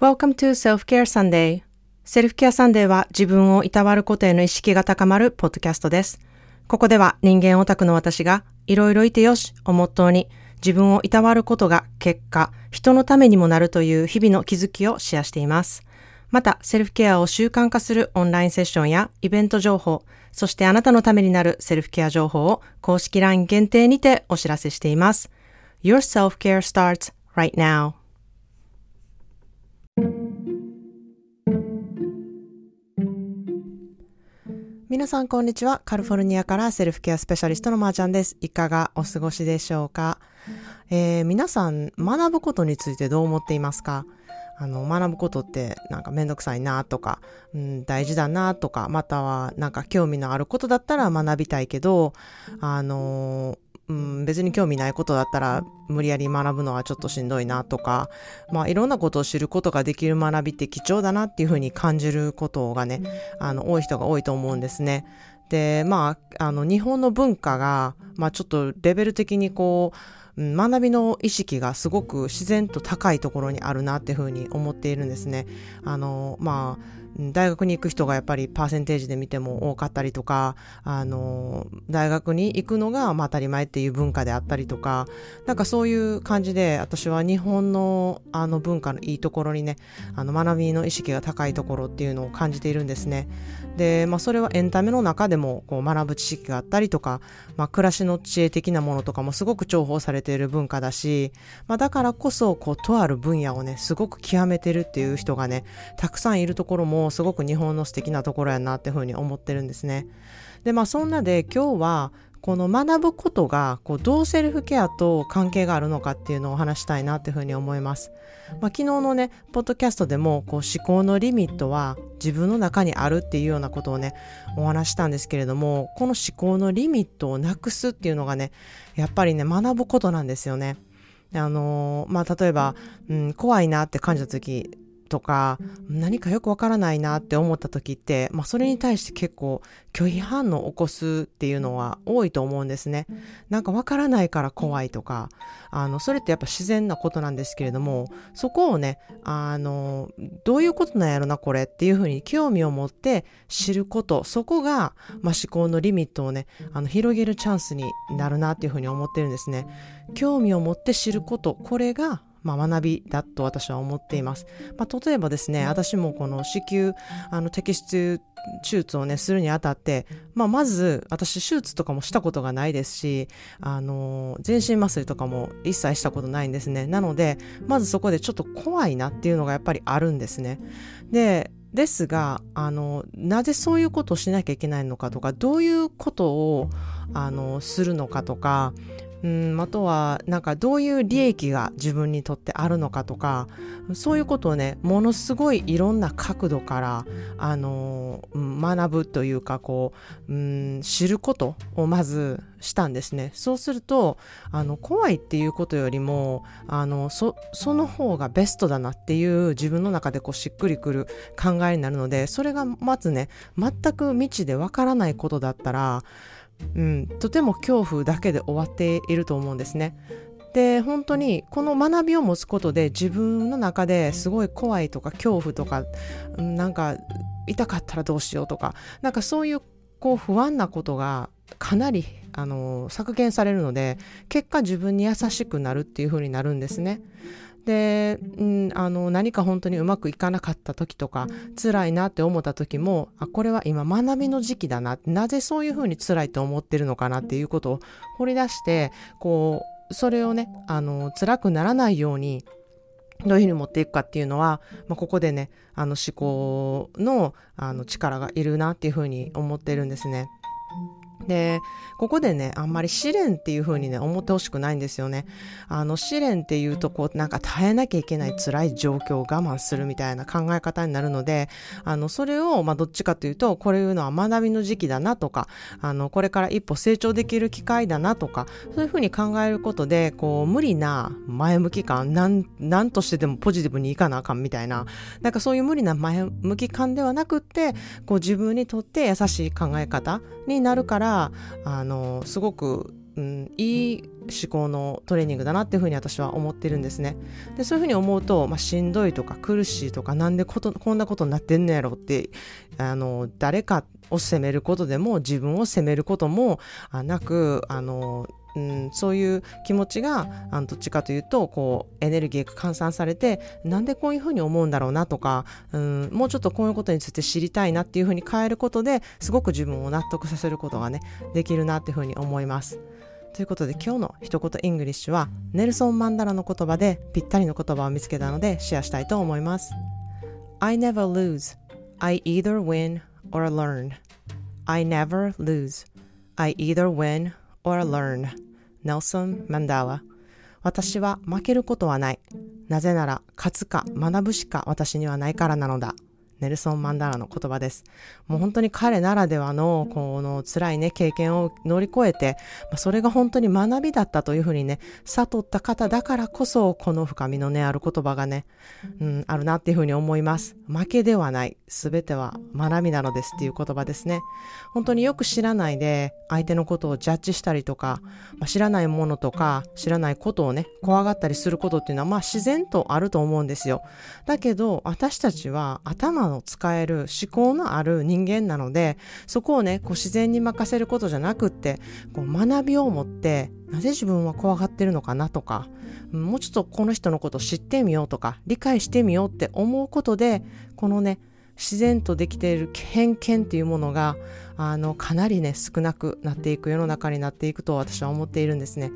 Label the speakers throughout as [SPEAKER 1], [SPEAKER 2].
[SPEAKER 1] Welcome to Self-Care Sunday. セルフケアサンデーは自分をいたわることへの意識が高まるポッドキャストです。ここでは人間オタクの私がいろいろいてよしをモットーに自分をいたわることが結果、人のためにもなるという日々の気づきをシェアしています。また、セルフケアを習慣化するオンラインセッションやイベント情報、そしてあなたのためになるセルフケア情報を公式 LINE 限定にてお知らせしています。Your self-care starts right now. 皆さんこんにちは。カリフォルニアからセルフケアスペシャリストのまーちゃんです。いかがお過ごしでしょうか、えー、皆さん学ぶことについてどう思っていますか？あの、学ぶことってなんかめんどくさいなとか、うん、大事だなとか、またはなんか興味のあることだったら学びたいけど、あのうん、別に興味ないことだったら無理やり学ぶのはちょっとしんどいなとか、まあいろんなことを知ることができる学びって貴重だなっていうふうに感じることがね、あの、多い人が多いと思うんですね。で、まあ、あの、日本の文化が、まあちょっとレベル的にこう、うん学びの意識がすごく自然と高いところにあるなっていうふうに思っているんですね。あの、まあ、大学に行く人がやっぱりパーセンテージで見ても多かったりとか、あの、大学に行くのがまあ当たり前っていう文化であったりとか、なんかそういう感じで私は日本のあの文化のいいところにね、あの学びの意識が高いところっていうのを感じているんですね。で、まあそれはエンタメの中でもこう学ぶ知識があったりとか、まあ暮らしの知恵的なものとかもすごく重宝されてている文化だし、まあだからこそこうとある分野をね、すごく極めてるっていう人がね、たくさんいるところもすごく日本の素敵なところやなっていうふうに思ってるんですね。で、まあそんなで今日はこの学ぶことがこうどうセルフケアと関係があるのかっていうのをお話したいなっていうふうに思います。まあ、昨日のね、ポッドキャストでもこう思考のリミットは自分の中にあるっていうようなことをね、お話したんですけれども、この思考のリミットをなくすっていうのがね、やっぱりね、学ぶことなんですよね。あのー、まあ、例えば、うん、怖いなって感じた時、とか、何かよくわからないなって思った時って、まあそれに対して結構拒否反応を起こすっていうのは多いと思うんですね。なんかわからないから怖いとか、あの、それってやっぱ自然なことなんですけれども、そこをね、あの、どういうことなんやろな、これっていうふうに興味を持って知ること、そこが、まあ思考のリミットをね、あの、広げるチャンスになるなっていうふうに思ってるんですね。興味を持って知ること、これがまあ、学びだと私は思っています。まあ、例えばですね、私もこの子宮、あの、摘出手術をね、するにあたって、まあ、まず、私、手術とかもしたことがないですし、あの、全身麻酔とかも一切したことないんですね。なので、まずそこでちょっと怖いなっていうのがやっぱりあるんですね。で、ですが、あの、なぜそういうことをしなきゃいけないのかとか、どういうことを、あの、するのかとか、うん、あとは、なんかどういう利益が自分にとってあるのかとか、そういうことをね、ものすごいいろんな角度から、あの、学ぶというか、こう、うん、知ることをまずしたんですね。そうすると、あの、怖いっていうことよりも、あの、そ、その方がベストだなっていう自分の中でこうしっくりくる考えになるので、それがまずね、全く未知でわからないことだったら、うん、とても恐怖だけで終わっていると思うんですね。で本当にこの学びを持つことで自分の中ですごい怖いとか恐怖とかなんか痛かったらどうしようとかなんかそういうこう不安なことがかなりあの削減されるので結果自分に優しくなるっていう風になるんですね。で、うん、あの何か本当にうまくいかなかった時とか辛いなって思った時もあこれは今学びの時期だななぜそういうふうに辛いと思ってるのかなっていうことを掘り出してこうそれをねあの辛くならないようにどういうふうに持っていくかっていうのは、まあ、ここでねあの思考のあの力がいるなっていうふうに思ってるんですね。で、ここでね、あんまり試練っていう風にね、思ってほしくないんですよね。あの、試練っていうと、こう、なんか耐えなきゃいけない辛い状況を我慢するみたいな考え方になるので、あの、それを、まあ、どっちかというと、これいうのは学びの時期だなとか、あの、これから一歩成長できる機会だなとか、そういう風に考えることで、こう、無理な前向き感、なん、なんとしてでもポジティブにいかなあかんみたいな、なんかそういう無理な前向き感ではなくって、こう、自分にとって優しい考え方になるから、あのすごく、うん、いい思考のトレーニングだなっていうふうに私は思ってるんですね。でそういうふうに思うと、まあ、しんどいとか苦しいとかなんでことこんなことになってんのやろってあの誰かを責めることでも自分を責めることもなくあのうん、そういう気持ちがあのどっちかというとこうエネルギーが換算されてなんでこういうふうに思うんだろうなとか、うん、もうちょっとこういうことについて知りたいなっていうふうに変えることですごく自分を納得させることがねできるなっていうふうに思います。ということで今日の一言イングリッシュはネルソン・マンダラの言葉でぴったりの言葉を見つけたのでシェアしたいと思います。I never lose. I either win or learn. I never lose. I either win or learn. Nelson Mandela 私は負けることはない。なぜなら勝つか学ぶしか私にはないからなのだ。ネルソン・マンダラの言葉です。もう本当に彼ならではの、この辛いね、経験を乗り越えて、それが本当に学びだったというふうにね、悟った方だからこそ、この深みのね、ある言葉がね、うん、あるなっていうふうに思います。負けではない。すべては学びなのですっていう言葉ですね。本当によく知らないで、相手のことをジャッジしたりとか、まあ、知らないものとか、知らないことをね、怖がったりすることっていうのは、まあ自然とあると思うんですよ。だけど、私たちは頭の使える思考のある人間なので、そこをね、こう自然に任せることじゃなくって、こう学びを持って、なぜ自分は怖がってるのかなとか、もうちょっとこの人のこと知ってみようとか、理解してみようって思うことで、このね、自然とできている偏見っていうものが、あの、かなりね、少なくなっていく世の中になっていくと私は思っているんですね。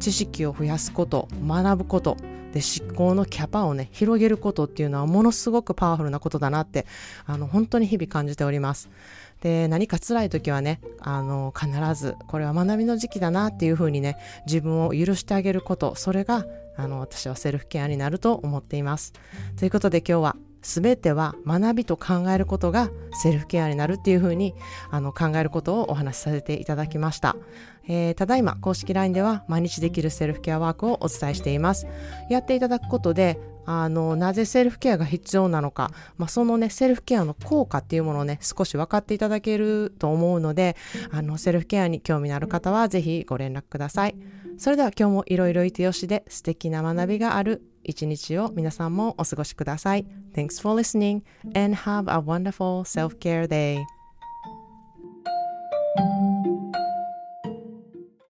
[SPEAKER 1] 知識を増やすこと、学ぶこと、で思考のキャパをね広げることっていうのはものすごくパワフルなことだなってあの本当に日々感じておりますで何か辛い時はねあの必ずこれは学びの時期だなっていうふうにね自分を許してあげることそれがあの私はセルフケアになると思っていますということで今日は全ては学びと考えることがセルフケアになるっていうふうにあの考えることをお話しさせていただきました。えー、ただいま公式 LINE では毎日できるセルフケアワークをお伝えしています。やっていただくことであの、なぜセルフケアが必要なのか、まあ、そのね、セルフケアの効果っていうものをね、少し分かっていただけると思うので、あの、セルフケアに興味のある方はぜひご連絡ください。それでは今日もいろいろいてよしで素敵な学びがある一日を皆さんもお過ごしください。Thanks for listening and have a wonderful self-care day.